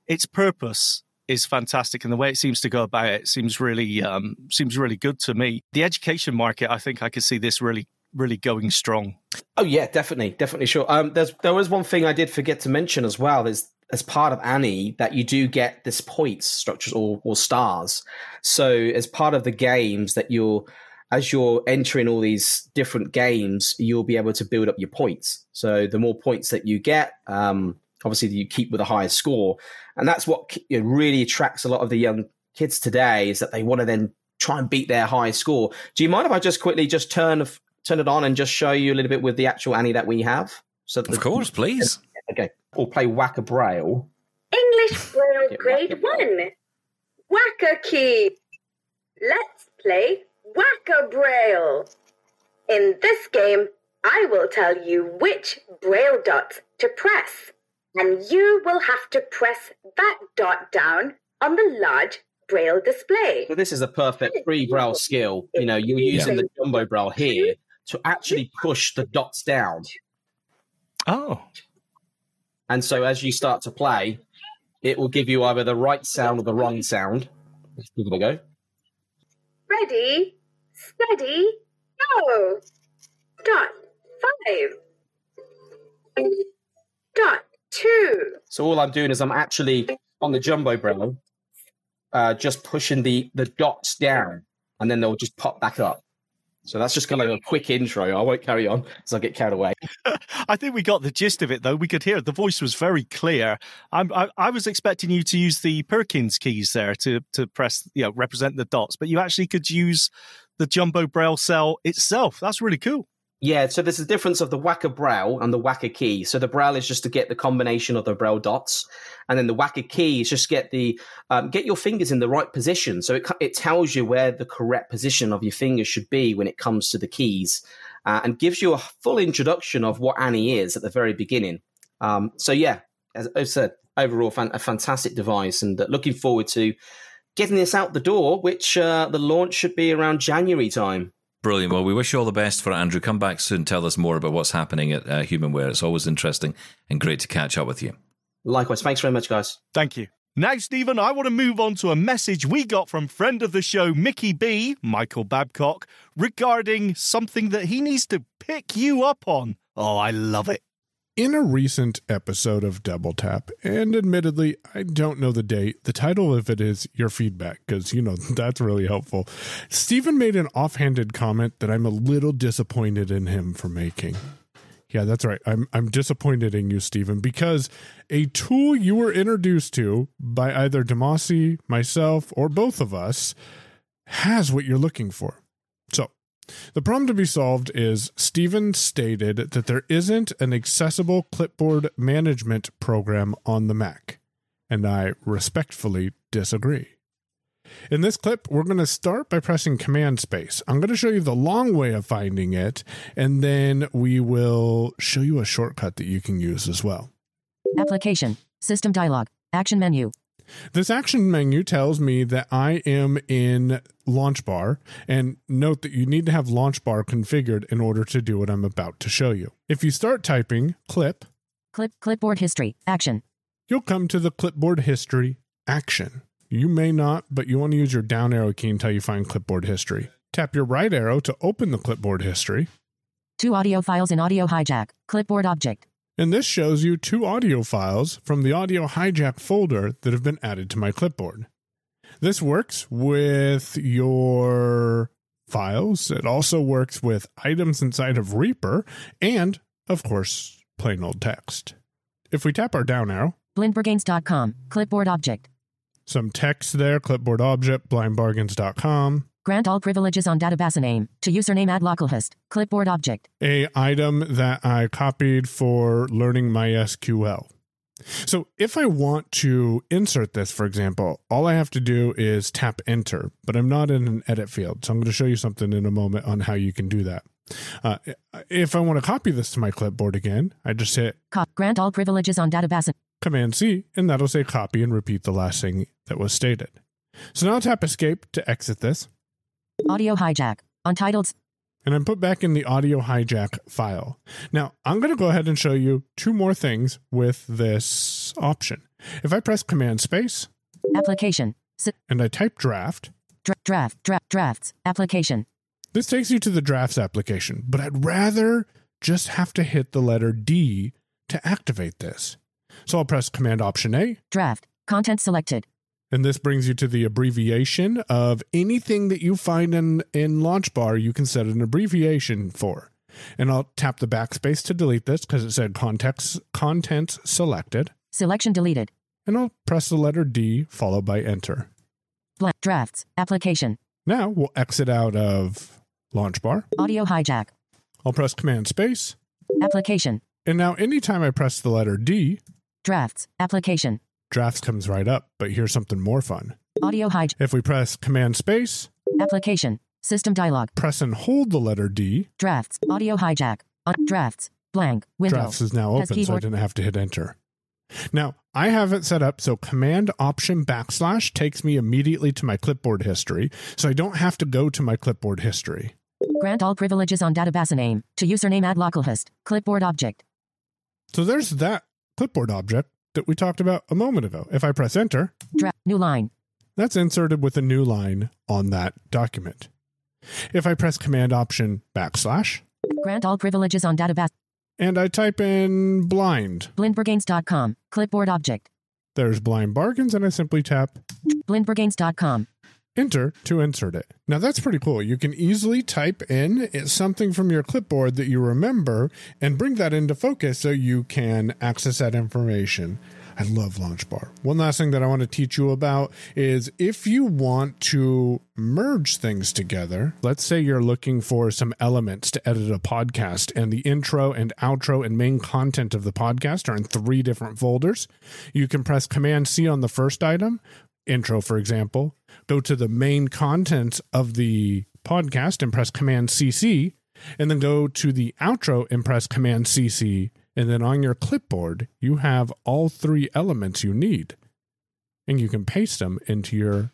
its purpose is fantastic, and the way it seems to go about it seems really um, seems really good to me. The education market, I think, I could see this really really going strong. Oh yeah, definitely, definitely sure. Um, there's there was one thing I did forget to mention as well. There's as part of Annie that you do get this points structures or, or stars. So as part of the games that you're as you're entering all these different games, you'll be able to build up your points. So the more points that you get, um, obviously you keep with a higher score, and that's what you know, really attracts a lot of the young kids today is that they want to then try and beat their high score. Do you mind if I just quickly just turn turn it on and just show you a little bit with the actual Annie that we have? So of course, please. Okay, we'll play Whacker Braille. English Braille Grade One. Whacker key. Let's play Whacker Braille. In this game, I will tell you which Braille dots to press, and you will have to press that dot down on the large Braille display. So this is a perfect free Braille skill. You know, you're using the jumbo Braille here to actually push the dots down. Oh. And so as you start to play, it will give you either the right sound or the wrong sound. Let's give it a go. Ready, steady, go. Dot five. Dot two. So all I'm doing is I'm actually on the jumbo Braille, uh, just pushing the the dots down, and then they'll just pop back up. So that's just kind of a quick intro. I won't carry on as I get carried away. I think we got the gist of it, though. We could hear it. The voice was very clear. I, I was expecting you to use the Perkins keys there to to press, you know, represent the dots, but you actually could use the jumbo braille cell itself. That's really cool. Yeah, so there's a difference of the Whacker Braille and the Whacker key. So the Braille is just to get the combination of the Braille dots, and then the Whacker key is just get the um, get your fingers in the right position. So it it tells you where the correct position of your fingers should be when it comes to the keys, uh, and gives you a full introduction of what Annie is at the very beginning. Um, so yeah, as I said, overall fan- a fantastic device, and uh, looking forward to getting this out the door. Which uh, the launch should be around January time. Brilliant. Well, we wish you all the best for it, Andrew. Come back soon. Tell us more about what's happening at uh, Humanware. It's always interesting and great to catch up with you. Likewise. Thanks very much, guys. Thank you. Now, Steven, I want to move on to a message we got from friend of the show, Mickey B, Michael Babcock, regarding something that he needs to pick you up on. Oh, I love it. In a recent episode of Double Tap, and admittedly, I don't know the date, the title of it is Your Feedback, because, you know, that's really helpful. Steven made an offhanded comment that I'm a little disappointed in him for making. Yeah, that's right. I'm I'm disappointed in you, Steven, because a tool you were introduced to by either Demasi, myself, or both of us has what you're looking for. So the problem to be solved is Steven stated that there isn't an accessible clipboard management program on the Mac, and I respectfully disagree. In this clip, we're going to start by pressing Command Space. I'm going to show you the long way of finding it, and then we will show you a shortcut that you can use as well. Application. System dialog. Action menu. This action menu tells me that I am in Launch Bar, and note that you need to have Launch Bar configured in order to do what I'm about to show you. If you start typing clip, Clip clipboard history. Action. you'll come to the clipboard history action. You may not, but you want to use your down arrow key until you find clipboard history. Tap your right arrow to open the clipboard history, Two audio files in audio hijack. Clipboard object. And this shows you two audio files from the audio hijack folder that have been added to my clipboard. This works with your files. It also works with items inside of Reaper and, of course, plain old text. If we tap our down arrow, Blindbargains.com. Clipboard object. some text there, clipboard object, blindbargains.com. Grant all privileges on database name. To username add localhost. Clipboard object. a item that I copied for learning MySQL. So if I want to insert this, for example, all I have to do is tap enter, but I'm not in an edit field. So I'm going to show you something in a moment on how you can do that. Uh, if I want to copy this to my clipboard again, I just hit Cop. Grant all privileges on database. Command C, and that'll say copy and repeat the last thing that was stated. So now I'll tap escape to exit this. Audio hijack. Untitled. and I'm put back in the audio hijack file. Now, I'm going to go ahead and show you two more things with this option. If I press Command Space Application. And I type draft, dra- draft. Draft. Drafts. Application. this takes you to the drafts application, but I'd rather just have to hit the letter D to activate this. So I'll press Command Option A, Draft. Content selected. And this brings you to the abbreviation of anything that you find in, in launch bar, you can set an abbreviation for. And I'll tap the backspace to delete this because it said context, contents selected. Selection deleted. And I'll press the letter D followed by enter. Blank. Drafts. Application. Now we'll exit out of launch bar. Audio hijack. I'll press Command Space. Application. And now anytime I press the letter D, Drafts. Application. Drafts comes right up. But here's something more fun. Audio hijack. If we press Command Space, Application. System dialog. press and hold the letter D, Drafts. Audio hijack. Un- drafts. Blank. Window. drafts is now Has open, so I keyboard- didn't have to hit enter. Now, I have it set up so Command Option backslash takes me immediately to my clipboard history, so I don't have to go to my clipboard history. Grant all privileges on database name. To username at localhost. Clipboard object. So there's that clipboard object that we talked about a moment ago. If I press enter, Draft. New line. that's inserted with a new line on that document. If I press Command Option backslash Grant all privileges on database. and I type in blind, Blindbargains.com. Clipboard object. there's blind bargains, and I simply tap Blindbargains.com. enter to insert it. Now that's pretty cool. You can easily type in something from your clipboard that you remember and bring that into focus so you can access that information. I love Launch Bar. One last thing that I want to teach you about is if you want to merge things together, let's say you're looking for some elements to edit a podcast and the intro and outro and main content of the podcast are in three different folders. You can press Command C on the first item, intro, for example, go to the main content of the podcast and press Command CC, and then go to the outro and press Command CC. And then on your clipboard, you have all three elements you need. And you can paste them into your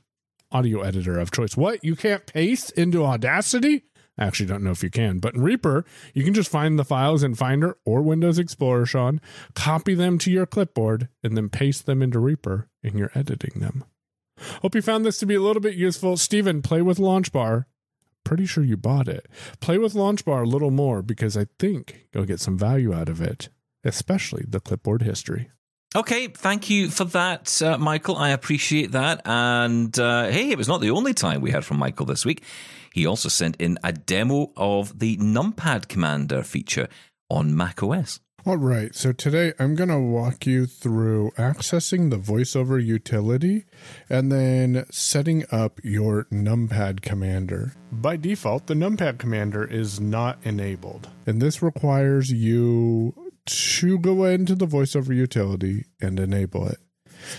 audio editor of choice. What? You can't paste into Audacity? I actually don't know if you can, but in Reaper, you can just find the files in Finder or Windows Explorer, Shaun, copy them to your clipboard, and then paste them into Reaper, and you're editing them. Hope you found this to be a little bit useful. Steven, play with Launchbar. Pretty sure you bought it. Play with Launchbar a little more because I think you'll get some value out of it, especially the clipboard history. Okay, thank you for that, uh, Michael. I appreciate that. And uh, hey, it was not the only time we heard from Michael this week. He also sent in a demo of the Numpad Commander feature on macOS. All right, so today I'm going to walk you through accessing the VoiceOver utility and then setting up your numpad commander. By default, the numpad commander is not enabled, and this requires you to go into the VoiceOver utility and enable it.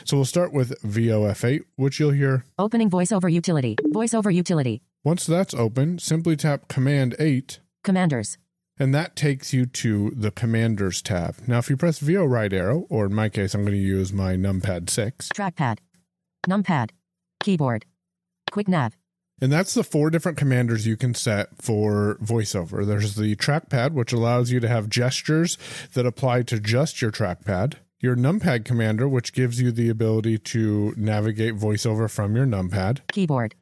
So we'll start with VOF8, which you'll hear. Opening VoiceOver utility. VoiceOver utility. Once that's open, simply tap Command 8. Commanders and that takes you to the Commanders tab. Now, if you press VO right arrow, or in my case, I'm going to use my numpad 6. Trackpad, numpad, keyboard, quick nav. And that's the four different commanders you can set for voiceover. There's the trackpad, which allows you to have gestures that apply to just your trackpad. Your numpad commander, which gives you the ability to navigate voiceover from your numpad. Keyboard,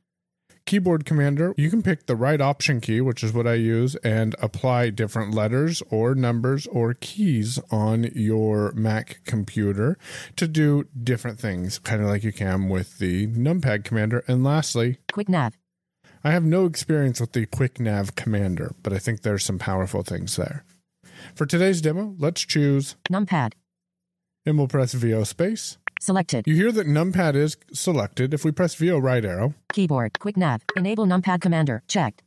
keyboard commander, you can pick the right option key, which is what I use, and apply different letters or numbers or keys on your Mac computer to do different things, kind of like you can with the numpad commander. And lastly, quick nav. I have no experience with the quick nav commander, but I think there's some powerful things there. For today's demo, let's choose numpad. And we'll press VO space. Selected. You hear that numpad is selected. If we press VO right arrow. Keyboard. Quick nav. Enable numpad commander. Checked.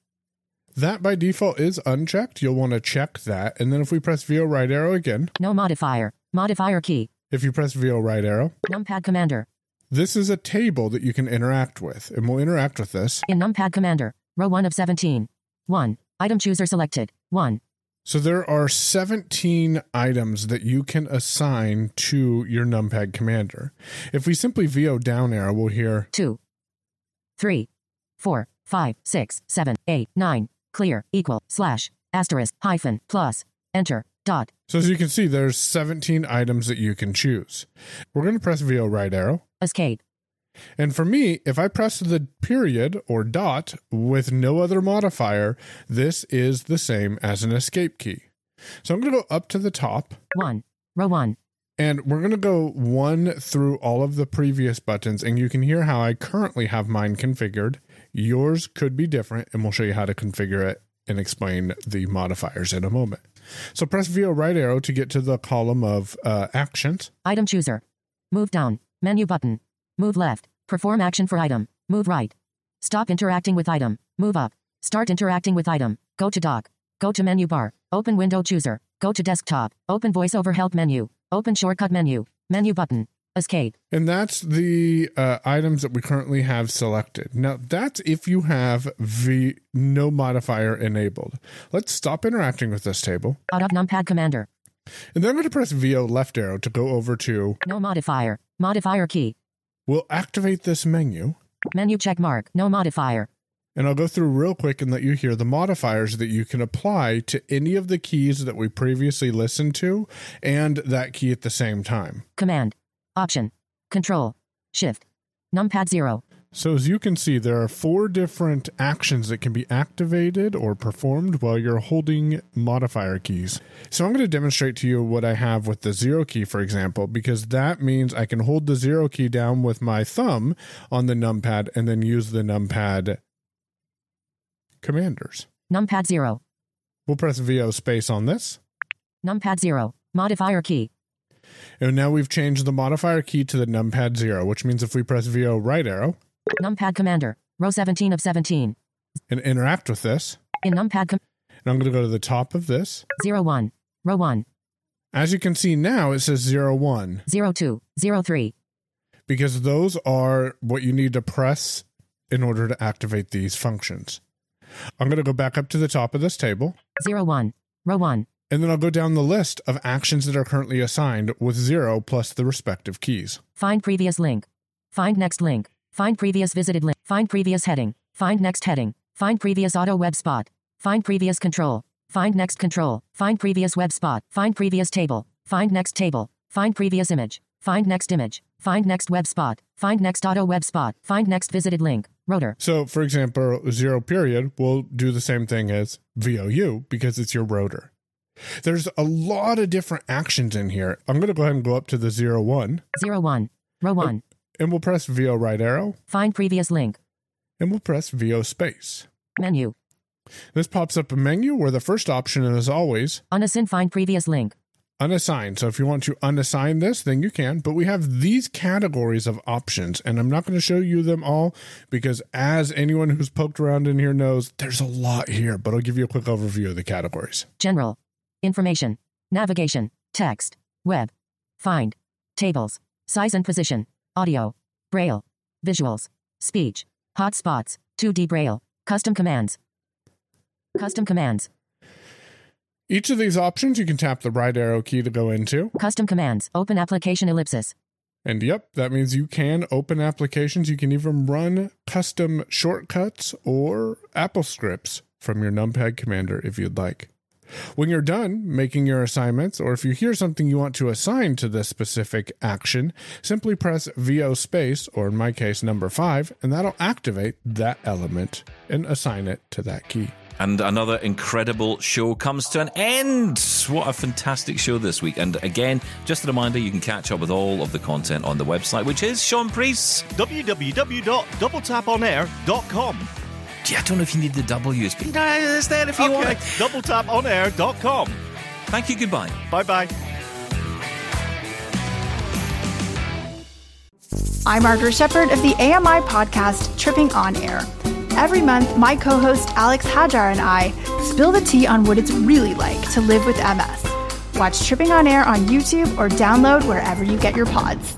That by default is unchecked. You'll want to check that. And then if we press VO right arrow again. No modifier. Modifier key. If you press VO right arrow. Numpad commander. This is a table that you can interact with. And we'll interact with this. In numpad commander. Row 1 of 17. 1. Item chooser selected. 1. So there are 17 items that you can assign to your numpad commander. If we simply VO down arrow, we'll hear 2, 3, 4, 5, 6, 7, 8, 9, clear, equal, slash, asterisk, hyphen, plus, enter, dot. So as you can see, there's 17 items that you can choose. We're going to press VO right arrow. Escape. And for me, if I press the period or dot with no other modifier, this is the same as an escape key. So I'm going to go up to the top. One, row one. And we're going to go one through all of the previous buttons, and you can hear how I currently have mine configured. Yours could be different, and we'll show you how to configure it and explain the modifiers in a moment. So press VO right arrow to get to the column of uh, actions. Item chooser. Move down. Menu button. Move left. Perform action for item. Move right. Stop interacting with item. Move up. Start interacting with item. Go to dock. Go to menu bar. Open window chooser. Go to desktop. Open voiceover help menu. Open shortcut menu. Menu button. Escape. And that's the uh, items that we currently have selected. Now, that's if you have the no modifier enabled. Let's stop interacting with this table. Out of numpad commander. And then I'm going to press VO left arrow to go over to no modifier. Modifier key. We'll activate this menu. Menu check mark, no modifier. And I'll go through real quick and let you hear the modifiers that you can apply to any of the keys that we previously listened to and that key at the same time. Command, Option, Control, Shift, Numpad 0, so as you can see, there are four different actions that can be activated or performed while you're holding modifier keys. So I'm going to demonstrate to you what I have with the zero key, for example, because that means I can hold the zero key down with my thumb on the numpad and then use the numpad commanders. Numpad 0. We'll press VO space on this. Numpad 0. Modifier key. And now we've changed the modifier key to the numpad 0, which means if we press VO right arrow, Numpad Commander, row 17 of 17. And interact with this. In Numpad com- And I'm going to go to the top of this. 01, row 1. As you can see now, it says 01. 02, 03. Because those are what you need to press in order to activate these functions. I'm going to go back up to the top of this table. 01, row 1. And then I'll go down the list of actions that are currently assigned with 0 plus the respective keys. Find previous link. Find next link. Find previous visited link. Find previous heading. Find next heading. Find previous auto web spot. Find previous control. Find next control. Find previous web spot. Find previous table. Find next table. Find previous image. Find next image. Find next web spot. Find next auto web spot. Find next visited link. Rotor. So, for example, zero period will do the same thing as VOU because it's your rotor. There's a lot of different actions in here. I'm going to go ahead and go up to the zero one. Zero one. Row one. And we'll press VO right arrow. Find previous link. And we'll press VO space. Menu. This pops up a menu where the first option is always Unassign find previous link. unassigned. So if you want to unassign this, then you can. But we have these categories of options, and I'm not going to show you them all because, as anyone who's poked around in here knows, there's a lot here. But I'll give you a quick overview of the categories. General. Information. Navigation. Text. Web. Find. Tables. Size and position. Audio. Braille. Visuals. Speech. Hotspots. 2D Braille. Custom commands. Custom commands. Each of these options you can tap the right arrow key to go into. Custom commands. Open application ellipsis. And yep, that means you can open applications. You can even run custom shortcuts or Apple scripts from your numpad commander if you'd like. When you're done making your assignments, or if you hear something you want to assign to this specific action, simply press VO space, or in my case, number five, and that'll activate that element and assign it to that key. And another incredible show comes to an end. What a fantastic show this week. And again, just a reminder you can catch up with all of the content on the website, which is Shaun Preece. www.doubletaponair.com. Gee, I don't know if you need the W's, but no, it's there if you okay. want it. doubletaponair.com. Thank you. Goodbye. Bye bye. I'm Margaret Shepard of the AMI podcast Tripping On Air. Every month, my co host Alex Hajar and I spill the tea on what it's really like to live with MS. Watch Tripping On Air on YouTube or download wherever you get your pods.